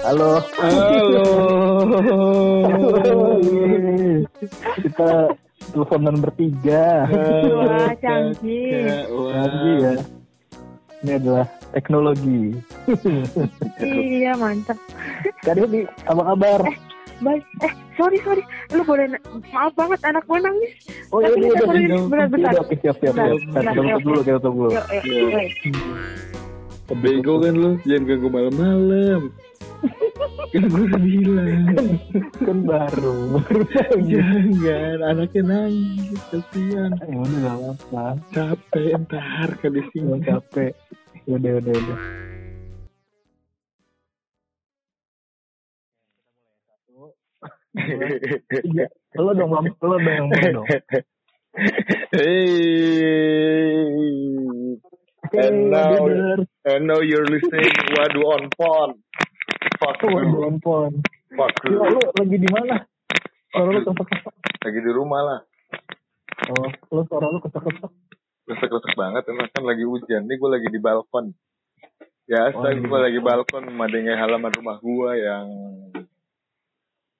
Halo. Halo. Kita teleponan bertiga. Wah, canggih. Wah. Canggih ya. Ini adalah teknologi. Iya, mantap. Kali ini apa kabar? Baik. Eh, sorry, sorry. Lu boleh... Maaf banget, anak gue nangis. Oh iya Tapi iya Iya, bentar, bentar. Oke siap siap Kita tutup yuk. dulu kita tutup dulu. Bego kan lu, jangan ganggu malam-malam. Kan gue udah bilang. Kan baru. baru aja. Jangan, anaknya nangis, kasihan. Ya udah gak apa-apa. Capek ntar kan di sini. capek. Udah udah udah. Iya. Lo dong. Lo dong yang mulai dong. Hey. And now, and now you're listening Wadu on Pon. Fuck Oh, you. handphone. Fuck you. Gila, lu lagi di mana? Suara lu kesek-kesek. Lagi di rumah lah. Oh, lu suara lu kesek-kesek. Resek-resek banget emang kan lagi hujan. Nih gue lagi di balkon. Biasa Oh, iya. gue lagi balkon memadai halaman rumah gue yang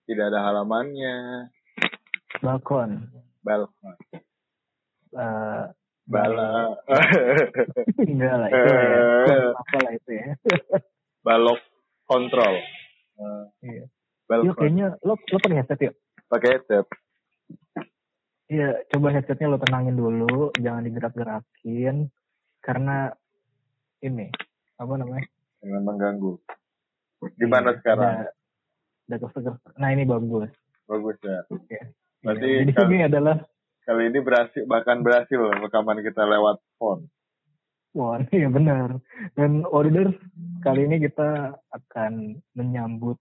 tidak ada halamannya. Balkon. Balkon. Eh, Bala. enggak lah itu ya. Apa lah itu ya. Balok kontrol. Eh, Iya. Yuk balkon. kayaknya lo lo pakai headset yuk. Pakai headset. Iya, coba headsetnya lo tenangin dulu, jangan digerak-gerakin karena ini apa namanya? Jangan mengganggu. Gimana Iya, sekarang? Ada kesek-kesek. Nah ini bagus. Bagus ya. Iya. Berarti Iya, Jadi kal- ini adalah kali ini berhasil bahkan berhasil rekaman kita lewat phone. Wah, iya benar. Dan order kali ini kita akan menyambut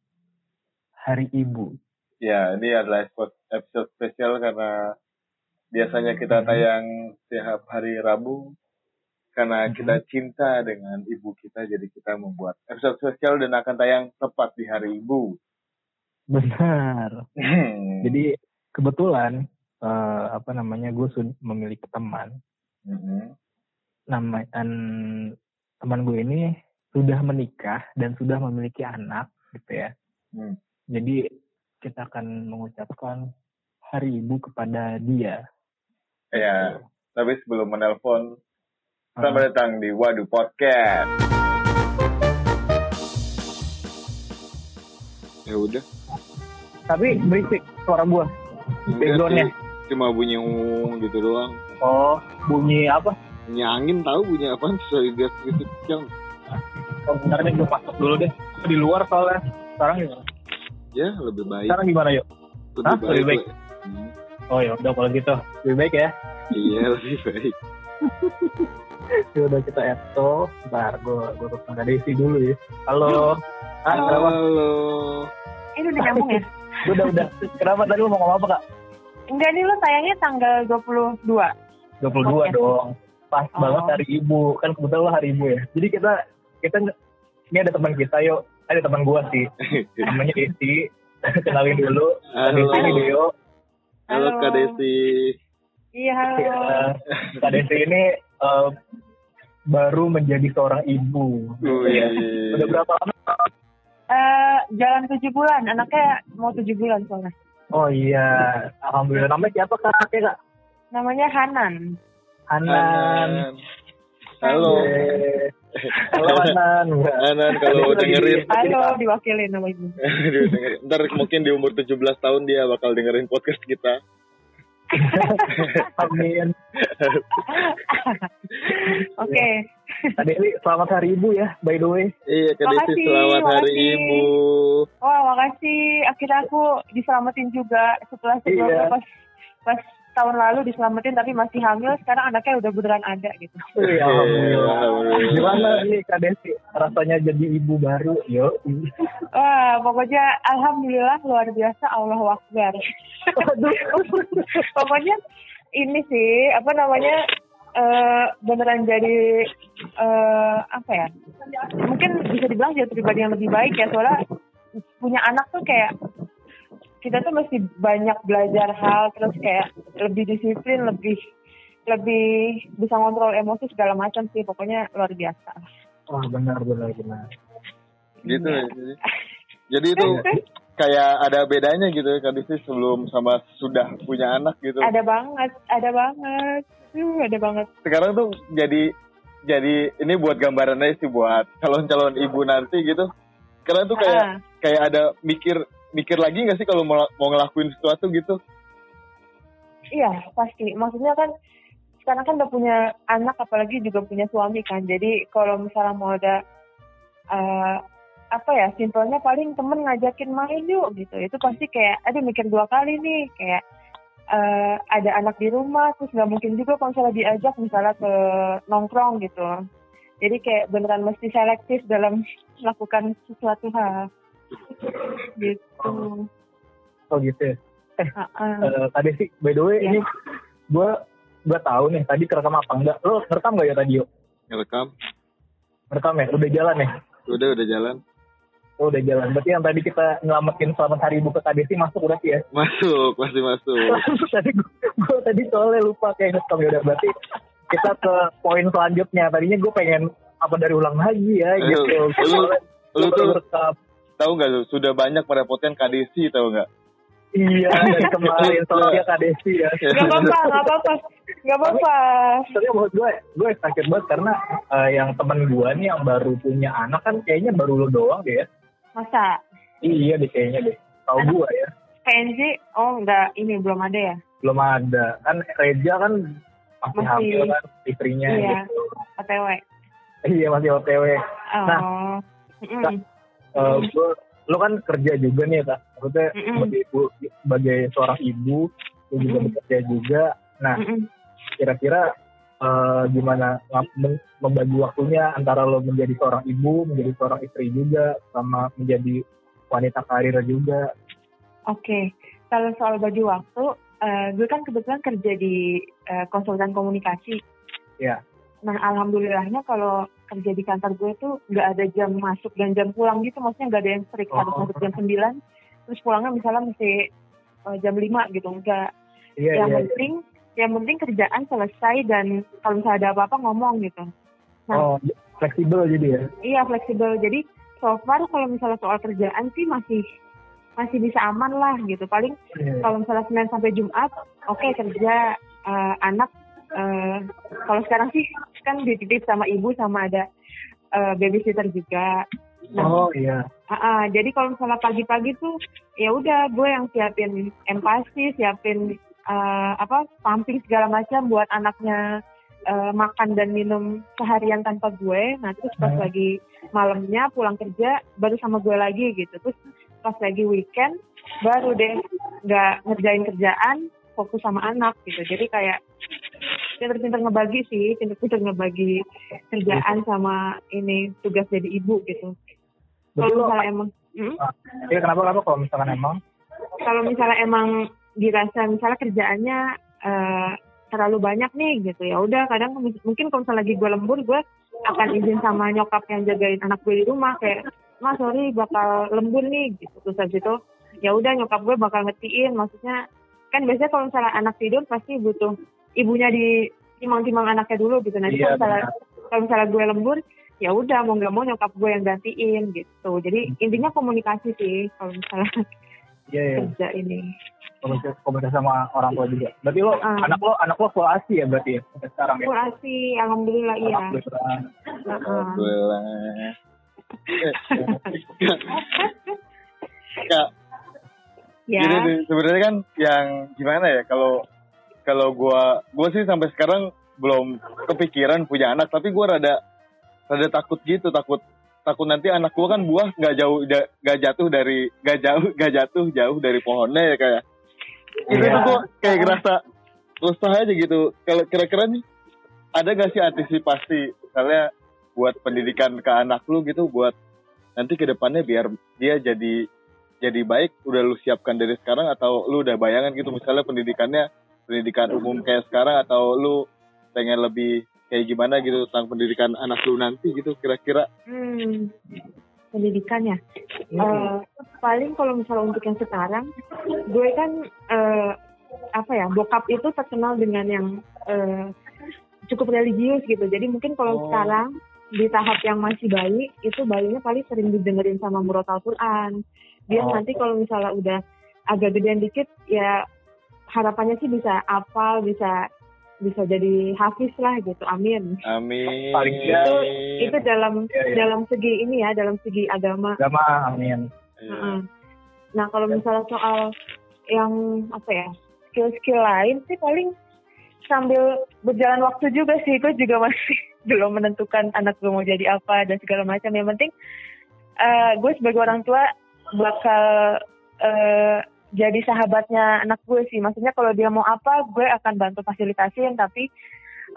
Hari Ibu. Ya, ini adalah episode, spesial karena biasanya Hmm. kita tayang setiap hari Rabu karena kita cinta dengan ibu kita jadi kita membuat episode spesial dan akan tayang tepat di hari ibu. Benar. Hmm. Jadi kebetulan eh, apa namanya gue memiliki teman. Mhm. Nama teman gue ini sudah menikah dan sudah memiliki anak gitu ya. Hmm. Jadi kita akan mengucapkan Hari Ibu kepada dia. Ya, tapi sebelum menelpon, Ah. selamat datang di Waduh Podcast. Ya udah. Tapi berisik suara gue. Backgroundnya. Cuma bunyi ung gitu doang. Oh, bunyi apa? Bunyi angin tahu bunyi apaan sorry dia gitu yang Oh, bentar deh, gue masuk dulu deh. Di luar soalnya. Sekarang gimana? ya lebih baik. Sekarang gimana yuk? Hah? Lebih baik? lah. Hmm. Oh ya udah kalau gitu. Lebih baik ya. Iya lebih baik. Ya udah kita eto. Bentar, gue gue telepon Kak Desi dulu ya. Halo. Halo. Ini udah nyambung ya? Udah udah. Kenapa tadi lu mau ngomong apa kak? Enggak nih, lo tayangnya tanggal 22. 22 Oke. dong. Pas Oh. banget hari ibu. Kan kebetulan lo hari ibu ya. Jadi kita kita ini ada teman kita yuk. Ada teman gua sih. Namanya Desi. Kenalin dulu. Halo. Desi ini Deo. Halo. Kak Desi. Iya, halo. Eh, Kak Desi ini eh, baru menjadi seorang ibu. Wih. Ya. Udah berapa lama? Eh, jalan 7 bulan. Anaknya mau 7 bulan soalnya. Oh iya, alhamdulillah. Namanya siapa kak? Kakek kak? Namanya Hanan. Hanan. Halo. Halo Hanan. Hanan kalau dengerin Halo, diwakilin sama ibu. Dia dengerin. Ntar mungkin di umur 17 tahun dia bakal dengerin podcast kita. Amin. Oke. Kak Deli, selamat hari ibu ya, by the way. Iya Kak Desi Makasih, selamat hari makasih. ibu. Wah, makasih. Akhirnya aku diselamatin juga setelah sebelumnya Iya. pas pas tahun lalu diselamatin tapi masih hamil. Sekarang anaknya udah beneran ada gitu. Wih, alhamdulillah. Alhamdulillah. Gimana nih Kak Desi? Rasanya jadi ibu baru? Yo. Wah, pokoknya alhamdulillah luar biasa Allah Akbar. pokoknya ini sih apa namanya eh, beneran jadi eh, apa ya? Mungkin bisa dibilang jadi pribadi yang lebih baik ya soalnya punya anak tuh kayak kita tuh mesti banyak belajar hal terus kayak lebih disiplin lebih lebih bisa ngontrol emosi segala macam sih pokoknya luar biasa Wah, benar, benar, benar. Gitu ya. Desi. Jadi itu kayak ada bedanya gitu ya Kadisi sebelum sama sudah punya anak gitu. ada banget ada banget uh, ada banget Sekarang tuh jadi jadi ini buat gambaran aja sih buat calon-calon ibu nanti gitu. Sekarang tuh kayak Ah. kayak ada mikir mikir lagi nggak sih kalau mau, ngelakuin sesuatu gitu? Iya pasti. Maksudnya kan sekarang kan udah punya anak, apalagi juga punya suami kan. Jadi kalau misalnya mau ada eh, apa ya, simpelnya paling temen ngajakin main yuk gitu. Itu pasti kayak, aduh mikir dua kali nih, kayak eh, ada anak di rumah, terus nggak mungkin juga kalau misalnya diajak misalnya ke nongkrong gitu. Jadi kayak beneran mesti selektif dalam melakukan sesuatu hal. Gitu. Oh gitu ya. Heeh. Eh, tadi sih, by the way, Iya. ini gue gue tahu nih tadi kerekam apa enggak. Lo ngerekam gak ya tadi yuk? Ngerekam. Ngerekam ya? Udah jalan ya? Udah udah jalan. Oh, udah jalan. Berarti yang tadi kita nyelamatin selamat hari ibu ke KDC masuk berarti ya? Masuk, pasti masuk. tadi gue tadi soalnya lupa kayak ngerekam ya udah berarti kita ke poin selanjutnya. Tadinya gue pengen apa dari ulang lagi ya Ayo, gitu. lu- lu gua tuh-. Tahu nggak sudah banyak merepotkan KDC tahu nggak? Iya, dari kemarin soalnya KDC ya. Gak apa-apa, gak apa-apa. Gak apa-apa. Soalnya menurut gue, gue excited banget karena eh, yang temen gue nih yang baru punya anak kan kayaknya baru lo doang deh ya. Masa? Iya deh kayaknya deh. Tahu gue ya. PNJ? Oh enggak, ini belum ada ya? Belum ada. Kan Reja kan masih, Masih. hamil kan istrinya Iya. gitu. OTW? Iya masih OTW. Oh. Nah. Eh, gue, lo kan kerja juga nih kak. Maksudnya Mm-mm. sebagai ibu, sebagai seorang ibu, lo juga Mm-mm. bekerja juga. Nah Mm-mm. kira-kira eh, gimana membagi waktunya antara lo menjadi seorang ibu, menjadi seorang istri juga, sama menjadi wanita karir juga. Oke, kalau soal bagi waktu, eh, gue kan kebetulan kerja di eh, konsultan komunikasi. Ya. Nah, alhamdulillahnya kalau kerja di kantor gue tuh nggak ada jam masuk dan jam pulang gitu, maksudnya nggak ada yang strict harus Oh. masuk jam 9, terus pulangnya misalnya mesti eh, jam 5 gitu, enggak. Iya, yang iya, iya. penting yang penting kerjaan selesai dan kalau misalnya ada apa-apa ngomong gitu. Nah, Oh, fleksibel jadi ya. iya fleksibel. Jadi so far kalau misalnya soal kerjaan sih masih masih bisa aman lah gitu. Paling Iya. kalau misalnya Senin sampai Jumat, oke kerja eh, anak. Eh, kalau sekarang sih kan dititip sama ibu sama ada eh, babysitter juga. Nah, Oh iya. Ah, ah, jadi kalau misalnya pagi-pagi tuh ya udah gue yang siapin empasi, siapin eh, apa pumping segala macam buat anaknya eh, makan dan minum seharian tanpa gue. Nah terus pas Hmm. lagi malamnya pulang kerja baru sama gue lagi gitu. Terus pas lagi weekend baru deh nggak ngerjain kerjaan fokus sama anak gitu. Jadi kayak pinter-pinter ngebagi sih, pinter-pinter ngebagi kerjaan sama ini tugas jadi ibu gitu. Kalau misalnya emang, Hmm? iya kenapa kenapa kalau misalkan emang? kalau misalnya emang dirasa misalnya kerjaannya eh, terlalu banyak nih gitu ya udah kadang mungkin kalau misalnya lagi gue lembur gue akan izin sama nyokap yang jagain anak gue di rumah kayak mas sorry bakal lembur nih gitu terus habis itu ya udah nyokap gue bakal ngetiin maksudnya kan biasanya kalau misalnya anak tidur pasti butuh ibunya di timang-timang anaknya dulu gitu nanti Iya, kalau misalnya kalau misalnya gue lembur ya udah mau nggak mau nyokap gue yang gantiin gitu jadi intinya komunikasi sih kalau misalnya Iya iya. kerja ini Komunikasi, komunikasi sama orang tua juga. Berarti lo Ah. anak lo anak lo full ASI ya berarti ya sekarang ya. kurasi alhamdulillah iya Alhamdulillah. Heeh. Alhamdulillah. Ya Gini sih, sebenarnya kan yang gimana ya kalau kalau gua gua sih sampai sekarang belum kepikiran punya anak tapi gua rada rada takut gitu takut takut nanti anak gua kan buah nggak jauh nggak jatuh dari nggak jauh nggak jatuh jauh dari pohonnya ya kayak itu Iya. tuh gua kayak ngerasa resah aja gitu kalau kira-kira nih ada gak sih antisipasi misalnya buat pendidikan ke anak lu gitu buat nanti ke depannya biar dia jadi jadi baik udah lu siapkan dari sekarang atau lu udah bayangan gitu misalnya pendidikannya pendidikan umum kayak sekarang atau lu pengen lebih kayak gimana gitu tentang pendidikan anak lu nanti gitu kira-kira hmm, pendidikannya Hmm. Eh, paling kalau misalnya untuk yang sekarang gue kan eh, apa ya bokap itu terkenal dengan yang eh, cukup religius gitu jadi mungkin kalau Oh. sekarang di tahap yang masih bayi itu bayinya paling sering didengerin sama murotal Quran dia Oh. nanti kalau misalnya udah agak gedean dikit ya harapannya sih bisa apal bisa bisa jadi hafiz lah gitu amin Amin. Paling itu itu dalam Iya, iya. dalam segi ini ya dalam segi agama Agama, amin. Heeh. nah kalau misalnya soal yang apa ya skill-skill lain sih paling sambil berjalan waktu juga sih gue juga masih belum menentukan anak gue mau jadi apa dan segala macam yang penting eh, gue sebagai orang tua bakal eh, jadi sahabatnya anak gue sih. Maksudnya kalau dia mau apa gue akan bantu fasilitasin tapi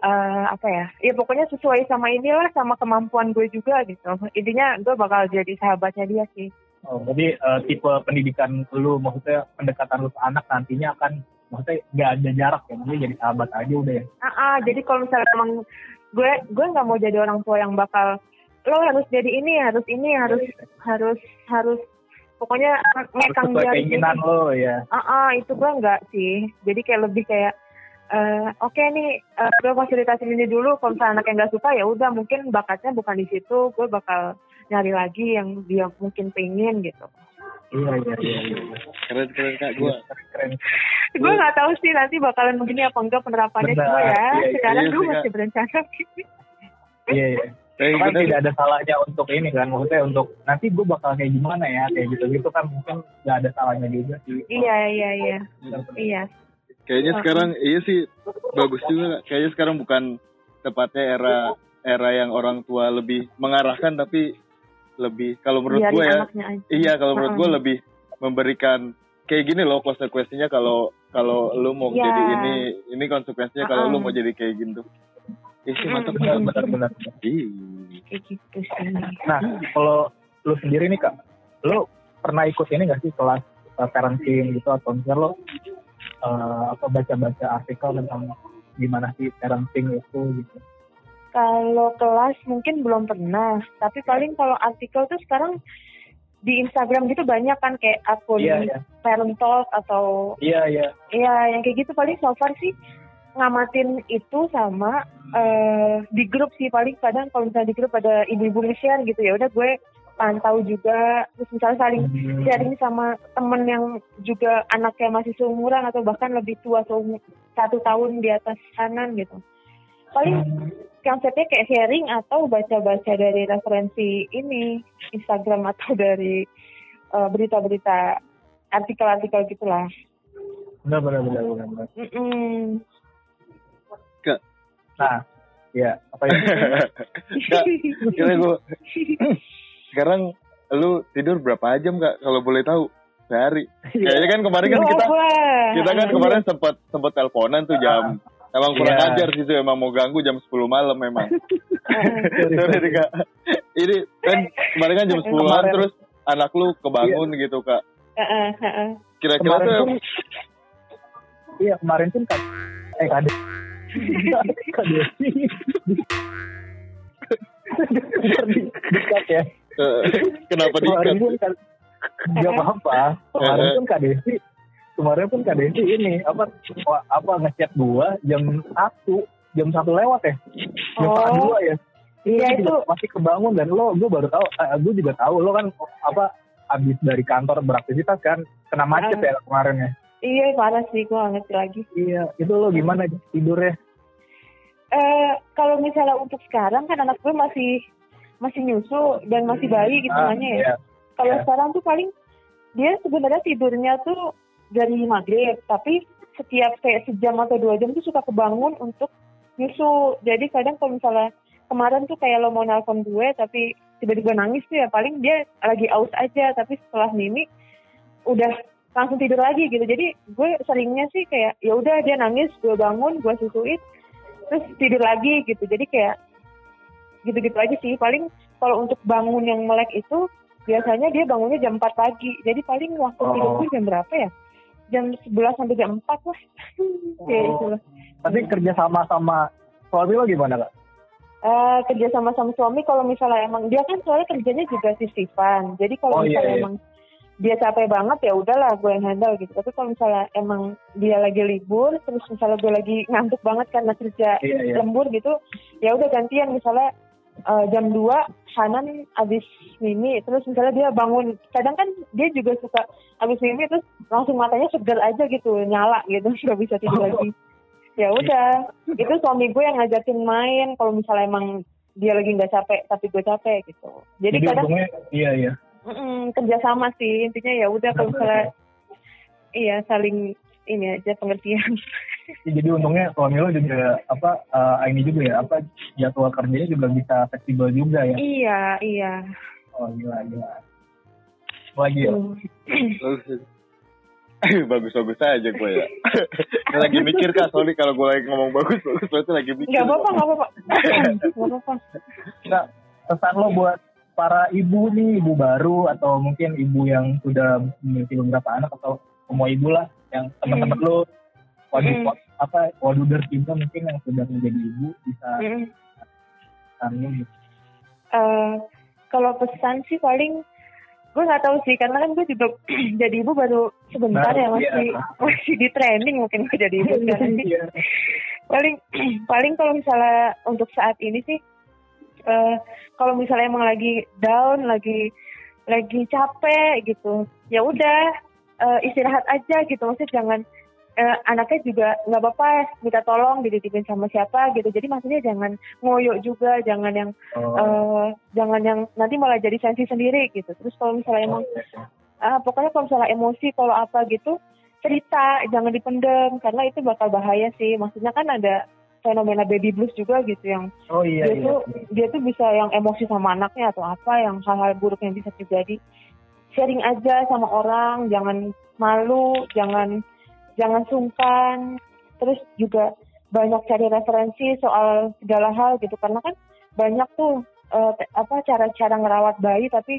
eh, apa ya ya pokoknya sesuai sama inilah sama kemampuan gue juga gitu. Intinya gue bakal jadi sahabatnya dia sih. Oh, jadi eh, tipe pendidikan lu, maksudnya pendekatan lu ke anak nantinya akan, maksudnya nggak ada jarak ya, maksudnya jadi sahabat aja udah ya. Ah, ah, jadi kalau misalnya emang gue gue nggak mau jadi orang tua yang bakal lo harus jadi ini harus ini harus harus harus pokoknya ngekang dia keinginan lo ya. Ah, ah, itu gue nggak sih jadi kayak lebih kayak eh, oke nih eh, gue fasilitasin ini dulu kalau misalnya anak yang nggak suka ya udah mungkin bakatnya bukan di situ gue bakal nyari lagi yang dia mungkin pengen gitu Iya, iya, iya. iya. Keren keren kak gue. Keren, keren. gue nggak tahu sih nanti bakalan begini apa enggak penerapannya Benar, cuma ya iya, iya, sekarang iya gue masih berencana Iya, iya. Tapi Kan tidak ada salahnya untuk ini kan, maksudnya untuk nanti gue bakal kayak gimana ya, kayak gitu-gitu kan mungkin nggak ada salahnya juga sih. iya iya iya iya Kayaknya sekarang iya sih bagus juga. Kayaknya sekarang bukan tepatnya era era yang orang tua lebih mengarahkan tapi lebih kalau menurut gue ya aja iya kalau menurut gue lebih memberikan kayak gini loh konsekuensinya kalau kalau lu mau Iya. jadi ini ini konsekuensinya kalau lu Mm-mm. mau jadi kayak gitu. Ih, sih mantap. Benar-benar. Kayak gitu sih Nah, kalau lu sendiri nih kak, lu pernah ikut ini gak sih kelas uh, parenting gitu atau misalnya lo uh, apa baca-baca artikel tentang gimana sih parenting itu gitu? kalau kelas mungkin belum pernah tapi paling kalau artikel tuh sekarang di Instagram gitu banyak kan kayak akun Iya, iya. parent talk atau Iya, iya. ya yang kayak gitu paling so far sih ngamatin itu sama eh, di grup sih paling kadang kalau misalnya di grup ada ibu-ibu nge-share gitu ya udah gue pantau juga terus misalnya saling sharing sama temen yang juga anaknya masih seumuran atau bahkan lebih tua seumur satu tahun di atas kanan gitu paling konsepnya kayak sharing atau baca-baca dari referensi ini Instagram atau dari eh, berita-berita artikel-artikel gitulah Benar, benar, benar, benar. benar. Kak. Nah, ya apa ya? Kak, kira gue sekarang lu tidur berapa jam kak kalau boleh tahu sehari? Kayaknya kan kemarin kan kita kita kan iya. kemarin sempat sempat teleponan tuh jam emang kurang Iya. ajar sih tuh emang mau ganggu jam 10 malam memang. Sorry, kak. Ini kan kemarin kan jam 10-an Kemarin. terus anak lu kebangun gitu kak. Heeh, heeh. Kira-kira tuh iya kemarin pun kan, eh kade, kade dekat ya. eh, kenapa pun kan, nggak apa-apa. Kemarin pun kak Desi, kemarin pun kak Desi ini apa apa ngechat gua jam satu, jam satu lewat ya, jam Oh. setengah dua ya. Iya Gua itu masih kebangun dan lo, gue baru tahu, eh, gue juga tahu lo kan apa habis dari kantor beraktivitas kan kena macet Ah. ya kemarin ya. iya parah sih gue nggak ngerti lagi. Iya, itu lo gimana tidurnya? Eh kalau misalnya untuk sekarang kan anak gue masih masih nyusu dan masih bayi gitu Ah, namanya ya. iya. Kalau iya. sekarang tuh paling dia sebenarnya tidurnya tuh dari maghrib tapi setiap kayak sejam atau dua jam tuh suka kebangun untuk nyusu. Jadi kadang kalau misalnya kemarin tuh kayak lo mau nelpon gue tapi tiba-tiba nangis tuh ya paling dia lagi aus aja tapi setelah mimi udah langsung tidur lagi gitu. Jadi gue seringnya sih kayak ya udah dia nangis, gue bangun, gue susuin, terus tidur lagi gitu. Jadi kayak gitu-gitu aja sih. Paling kalau untuk bangun yang melek itu biasanya dia bangunnya jam 4 pagi. Jadi paling waktu Oh. tidur jam berapa ya? Jam 11 sampai jam 4 lah. Kayak Oh. lah. Tapi kerja sama sama suami lo gimana kak? Eh, kerja sama sama suami kalau misalnya emang dia kan soalnya kerjanya juga sisifan. Jadi kalau Oh, iya, misalnya iya. emang dia capek banget ya udahlah gue yang handle gitu. Tapi kalau misalnya emang dia lagi libur terus misalnya gue lagi ngantuk banget karena kerja Iya, iya. lembur gitu, ya udah gantian misalnya eh, jam 2 Hanan abis mimi terus misalnya dia bangun kadang kan dia juga suka abis mimi terus langsung matanya seger aja gitu nyala gitu nggak bisa tidur Oh. lagi ya udah itu suami gue yang ngajakin main kalau misalnya emang dia lagi nggak capek tapi gue capek gitu jadi, Jadi kadang untungnya iya iya. Mm, kerjasama sih intinya ya udah kalau misalnya iya saling ini aja pengertian Ya, Jadi untungnya suami lo juga apa eh, ini juga ya apa jadwal kerjanya juga bisa fleksibel juga ya. iya iya Oh gila gila. Lagi ya. Hmm. bagus bagus aja gue ya lagi mikir kak soalnya kalau gue lagi ngomong bagus bagus berarti lagi mikir nggak apa-apa nggak apa-apa nggak apa-apa Kak, pesan lo buat para ibu nih, ibu baru atau mungkin ibu yang sudah memiliki beberapa anak atau semua ibu lah yang teman-teman lo waduh Hmm. apa waduh tercinta mungkin yang sudah menjadi ibu bisa Mm. lo gitu. Eh, kalau pesan sih paling gue nggak tahu sih karena kan gue juga jadi ibu baru sebentar Baru, ya masih iya. masih di training mungkin gue jadi ibu sekarang sih. Iya. paling paling kalau misalnya untuk saat ini sih eh kalau misalnya emang lagi down lagi lagi capek gitu ya udah eh, istirahat aja gitu. Maksudnya jangan eh, anaknya juga nggak apa-apa minta tolong dititipin sama siapa gitu. Jadi maksudnya jangan ngoyo juga jangan yang Oh, eh, jangan yang nanti malah jadi sensi sendiri gitu. Terus kalau misalnya emang ah, pokoknya kalau misalnya emosi kalau apa gitu cerita jangan dipendem. Karena itu bakal bahaya sih. Maksudnya kan ada fenomena baby blues juga gitu yang oh iya dia iya. tuh dia tuh bisa yang emosi sama anaknya atau apa yang hal-hal buruk yang bisa terjadi sharing aja sama orang jangan malu jangan jangan sungkan terus juga banyak cari referensi soal segala hal gitu karena kan banyak tuh te- apa cara-cara ngerawat bayi tapi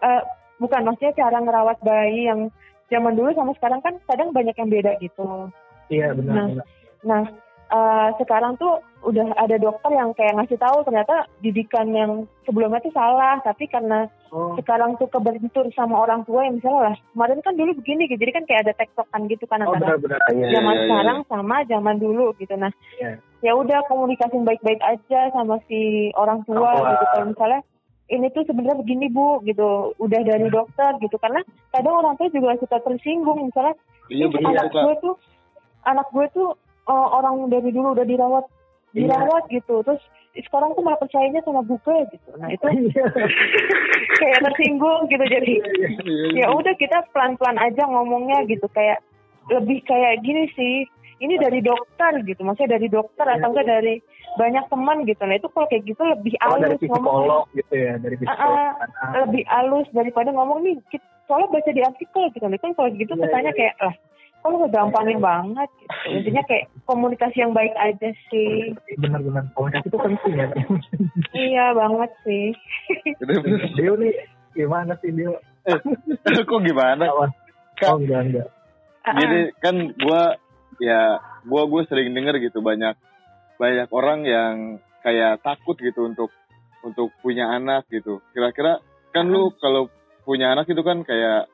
eh, bukan maksudnya cara ngerawat bayi yang zaman dulu sama sekarang kan kadang banyak yang beda gitu Iya benar. Nah, benar. Nah, eh, sekarang tuh udah ada dokter yang kayak ngasih tahu ternyata didikan yang sebelumnya tuh salah, tapi karena Oh, sekarang tuh kebentur sama orang tua yang misalnya lah, kemarin kan dulu begini gitu, jadi kan kayak ada tektokan gitu kan oh antara. Iya, Iya, zaman iya, iya. sekarang sama zaman dulu gitu. Nah, Iya. ya udah komunikasi baik-baik aja sama si orang tua tua. gitu. Kalau misalnya ini tuh sebenarnya begini bu, gitu, udah dari dokter gitu, karena kadang orang tua juga suka tersinggung misalnya iya Ih, benar anak gue tuh anak gue tuh uh, orang dari dulu udah dirawat Iya. dirawat gitu. Terus sekarang tuh malah percayanya sama buku gitu. Nah itu Iya. kayak tersinggung gitu. Jadi Iya, ya udah kita pelan pelan aja ngomongnya gitu. Kayak lebih kayak gini sih. Ini dari dokter gitu. Maksudnya dari dokter atau enggak dari banyak teman gitu. Nah itu kalau kayak gitu lebih Oh, dari halus ngomongnya. psikolog gitu ya, dari psikolog. Ah, Ah, lebih halus daripada ngomong nih kita, soalnya baca di artikel gitu. Kan kan kalau gitu Iya, kesannya iya. kayak lah lu gampangin banget gitu. intinya kayak komunikasi yang baik aja sih Benar-benar komunikasi itu penting ya. iya banget sih Dio nih gimana sih Dio? kok gimana Oh, Kak. enggak enggak. Jadi kan gua ya gua gue sering denger gitu banyak banyak orang yang kayak takut gitu untuk untuk punya anak gitu. Kira-kira kan lu kalau punya anak itu kan kayak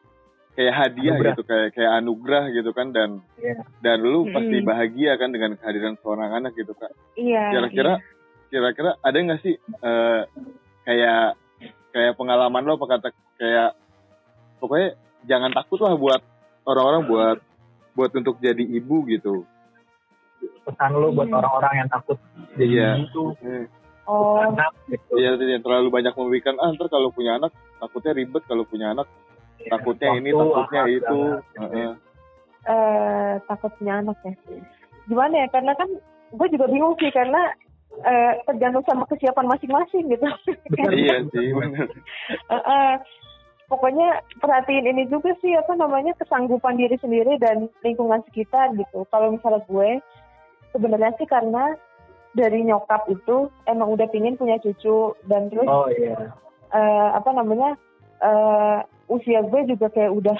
kayak hadiah Anugerah. gitu kayak kayak anugerah gitu kan dan Iya. dan lu Mm-mm. pasti bahagia kan dengan kehadiran seorang anak gitu kak. iya Kira-kira kira-kira ada nggak sih eh, kayak kayak pengalaman lo apa kata kayak pokoknya jangan takut lah buat orang-orang buat buat untuk jadi ibu gitu. Pesan lu buat Hmm. orang-orang yang takut jadi Iya. ibu Hmm. oh anak gitu. Iya, yang terlalu banyak memikirkan ah ntar kalau punya anak takutnya ribet kalau punya anak takutnya ini Waktu, takutnya ah, itu. eh takutnya anak ya gimana ya karena kan gue juga bingung sih karena eh, tergantung sama kesiapan masing-masing gitu. Iya sih pokoknya perhatiin ini juga sih apa namanya kesanggupan diri sendiri dan lingkungan sekitar gitu. Kalau misalnya gue sebenarnya sih karena dari nyokap itu emang udah pingin punya cucu dan terus Oh iya. eh, apa namanya eh, usia gue juga kayak udah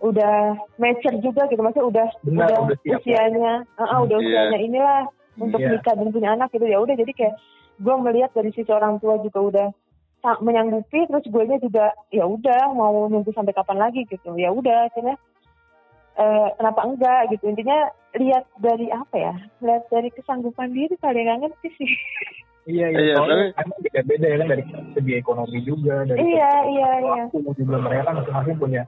udah mature juga gitu. Maksudnya udah Benar, udah, udah siap, usianya eh, eh, udah Iya. usianya inilah untuk Iya. nikah dan punya anak gitu. Ya udah jadi kayak gue melihat dari sisi orang tua juga udah menyanggupi terus gue nya juga ya udah mau nunggu sampai kapan lagi gitu. Ya udah akhirnya eh, kenapa enggak gitu. Intinya lihat dari apa ya? Lihat dari kesanggupan diri kali nggak ngerti sih Iya, iya. Iya, Soalnya tapi- emang beda-beda ya kan dari segi ekonomi juga, dari Iya, iya, iya. juga mereka kan masing-masing punya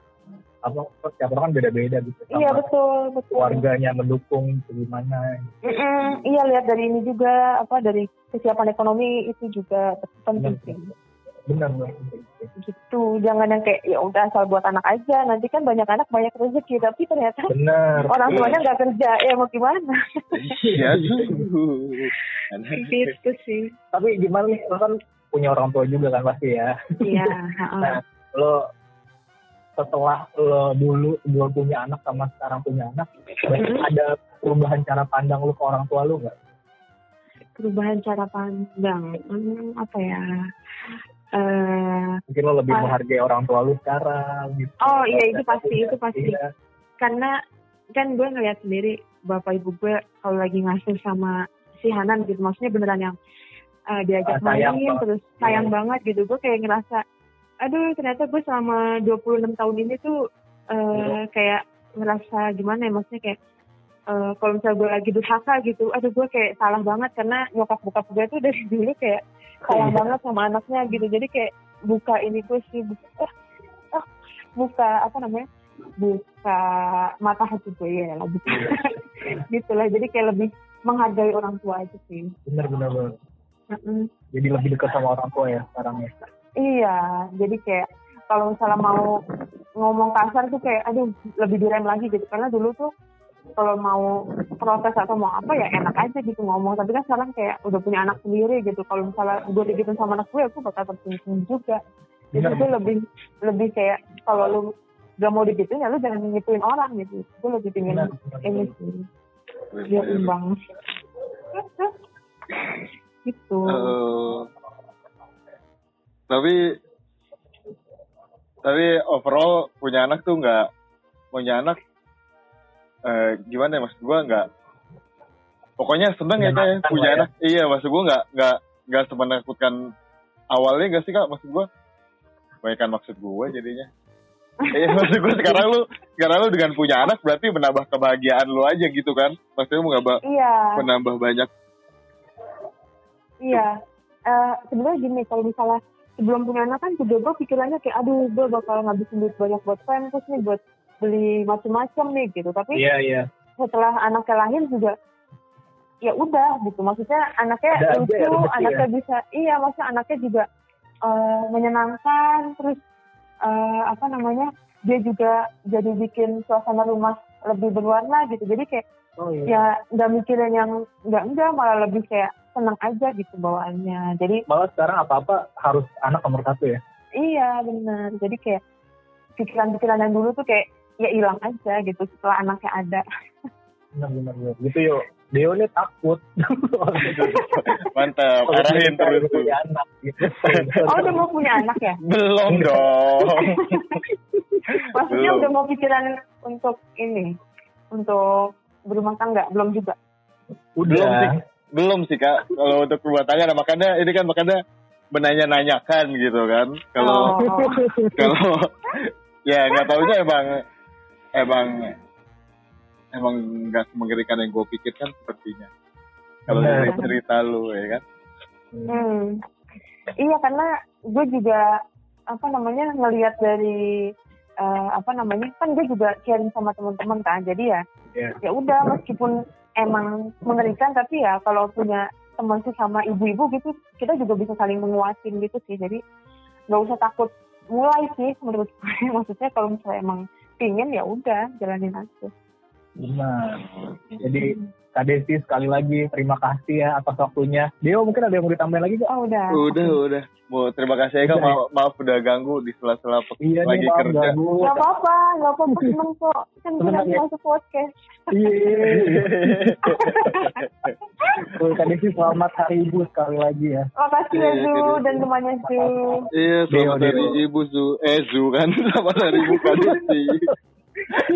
apa setiap orang kan beda-beda gitu. Sama Iya, betul, betul. Keluarganya mendukung gimana. Mm-mm, iya lihat dari ini juga apa dari kesiapan ekonomi itu juga penting sih Benar, gitu. Jangan yang kayak ya udah asal buat anak aja. Nanti kan banyak anak banyak rezeki. Tapi ternyata Benar. orang tuanya nggak kerja. Ya mau gimana? Iya. gitu sih. Tapi gimana nih, lo kan punya orang tua juga kan pasti ya. iya Nah, lo setelah lo dulu dulu punya anak sama sekarang punya anak, ada perubahan cara pandang lo ke orang tua lo nggak? perubahan cara pandang hmm, apa ya eh Mungkin lo lebih Ah. menghargai orang tua lo sekarang gitu. Oh, iya, itu pasti, itu pasti. Iya. karena kan gue ngeliat sendiri bapak ibu gue kalau lagi ngasuh sama si Hanan gitu maksudnya beneran yang uh, diajak sayang main banget. terus sayang Iya. banget gitu gue kayak ngerasa aduh ternyata gue selama 26 tahun ini tuh uh, Iya. kayak ngerasa gimana ya maksudnya kayak uh, kalau misalnya gue lagi durhaka gitu aduh gue kayak salah banget karena nyokap bokap gue tuh dari dulu kayak sayang Iya. banget sama anaknya gitu jadi kayak buka ini gue sih buka, ah, ah, buka apa namanya buka mata hati gue ya lah gitu gitu lah jadi kayak lebih menghargai orang tua aja sih Bener bener bener. Mm-mm. Jadi lebih dekat sama orang tua ya sekarang ya. iya jadi kayak kalau misalnya mau ngomong kasar tuh kayak aduh lebih direm lagi gitu karena dulu tuh kalau mau protes atau mau apa ya enak aja gitu ngomong. Tapi kan sekarang kayak udah punya anak sendiri gitu. Kalau misalnya gue digituin sama anak gue aku bakal tersinggung juga. Jadi gue lebih lebih kayak kalau lu gak mau digituin ya lu jangan ngituin orang gitu. Gue lebih pingin ini sih. Biar imbang. Gitu. Eh, tapi tapi overall punya anak tuh nggak punya anak eh, gimana ya maksud gua nggak pokoknya seneng ya kayak Menyenangkan punya ya. anak. Iya maksud gua nggak nggak nggak semenakutkan awalnya gak sih kak maksud gua? Banyakan maksud gua jadinya. Iya maksud gua sekarang lu sekarang lu dengan punya anak berarti menambah kebahagiaan lu aja gitu kan? Maksudnya menambah iya. menambah banyak. Iya, Eh sebenarnya gini kalau misalnya sebelum punya anak kan juga gue pikirannya kayak aduh gue bakal ngabisin duit banyak buat pampers nih buat beli macam-macam nih gitu. Tapi Iya iya. setelah anaknya lahir juga ya udah gitu. Maksudnya anaknya Ada lucu ya? rezeki anaknya bisa iya maksudnya anaknya juga eh, menyenangkan. Terus eh, apa namanya dia juga jadi bikin suasana rumah lebih berwarna gitu. Jadi kayak Oh iya. ya nggak mikirin yang enggak enggak malah lebih kayak senang aja gitu bawaannya. Jadi Malah sekarang apa-apa harus anak nomor satu ya. iya benar. Jadi kayak pikiran-pikiran yang dulu tuh kayak ya hilang aja gitu setelah anaknya ada Benar benar benar. Gitu yuk. Deo ini takut. mantap arahin terus tuh punya anak gitu. oh udah mau punya anak ya belum dong maksudnya Belum. udah mau pikiran untuk ini untuk berumah tangga belum juga Udah. belum sih belum sih kak kalau untuk rumah tangga nah, makanya ini kan makanya menanya-nanyakan gitu kan kalau Oh. kalau ya nggak taunya emang emang emang nggak mengerikan yang gue pikirkan sepertinya kalau Benar. dari cerita lu ya kan Hmm. Iya karena gue juga apa namanya ngelihat dari eh, apa namanya kan gue juga sharing sama teman-teman kan jadi ya Iya. ya udah meskipun emang mengerikan tapi ya kalau punya teman sih sama ibu-ibu gitu kita juga bisa saling menguatin gitu sih jadi nggak usah takut mulai sih menurut gue maksudnya kalau misalnya emang pingin ya udah jalanin aja Benar. Jadi Kak Desi sekali lagi terima kasih ya atas waktunya. Deo mungkin ada yang mau ditambahin lagi Kak? oh udah udah udah mau terima kasih ya kak maaf, maaf udah ganggu di sela-sela Iya lagi nih maaf kerja ganggu. nggak apa-apa nggak apa-apa seneng kok kan lagi ya? masuk podcast Iya. Tuh, Kak Desi selamat hari ibu sekali lagi ya. makasih ya Zu dan temannya Zu iya selamat hari ibu zu eh zu kan selamat hari ibu kan sih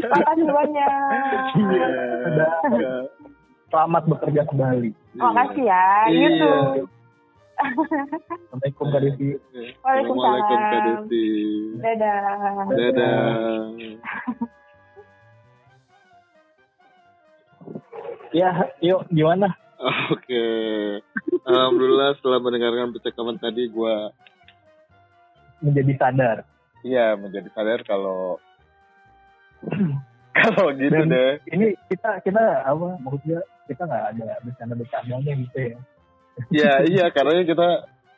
makasih banyak Iya. Iya. Selamat bekerja kembali. makasih ya Iya. gitu Assalamualaikum Kak Desi. Assalamualaikum Kak Desi. dadah Dadah. Ya, yuk gimana? Oke. Alhamdulillah setelah mendengarkan percakapan tadi gua menjadi sadar iya menjadi sadar kalau kalau gitu Dan- deh. ini kita kita apa maksudnya kita nggak ada bercanda-bercandanya gitu ya? Iya, iya karena kita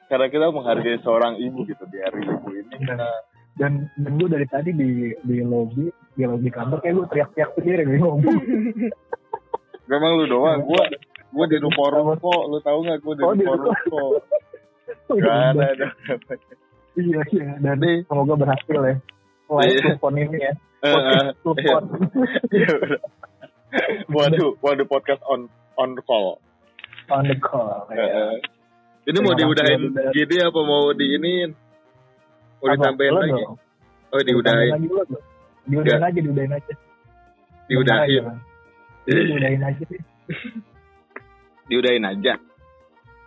karena kita menghargai seorang ibu gitu di hari ibu ini. dan dan, dan gue dari tadi di di lobby di lobby kantor kayak gue teriak-teriak sendiri gue ngomong. Memang lu doang, gua gua di ruko ruko, lu tahu nggak gua di Oh, ruko. Oh, Gak iya, ada, ada. iya iya dan semoga berhasil ya selain Iya. telepon ini ya podcast eh, telepon iya, udah. Waduh, waduh podcast on on call. on the call Eh, ya. Ini mau Terima diudahin udah. gini apa mau diinin? Mau Apa? ditambahin lagi? dong. Oh, diudahin. lagi diudahin aja diudahin aja Diudahin. Iya, diudahin aja sih Diudahin aja.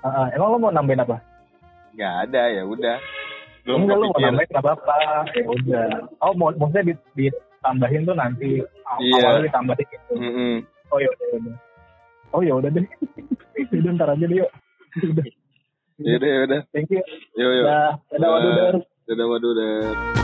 Ah, ah. emang lo mau nambahin apa Nggak ada, ya udah. Belum enggak lo mau nambahin nggak apa-apa udah oh mau maksudnya di, ditambahin tuh nanti Iya. awalnya ditambahin gitu Mm-mm. oh ya udah ya udah oh ya udah deh udah ntar aja deh yuk udah Yaudah, yaudah. thank you Yo, yo. Dah, dadah waduh Dah. Dadah, waduh, dah.